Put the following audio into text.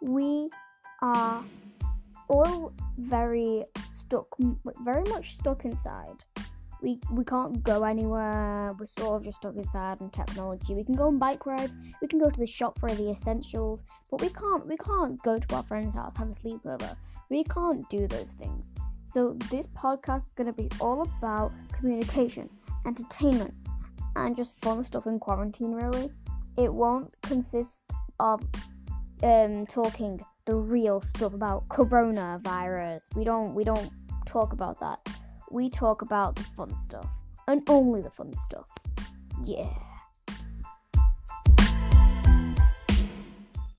we are all very stuck, very much stuck inside. We we can't go anywhere. We're sort of just stuck inside in technology. We can go on bike rides. We can go to the shop for the essentials, but we can't we can't go to our friend's house have a sleepover. We can't do those things. So this podcast is going to be all about communication, entertainment, and just fun stuff in quarantine. Really, it won't consist of um, talking the real stuff about coronavirus. We don't we don't talk about that. We talk about the fun stuff and only the fun stuff. Yeah.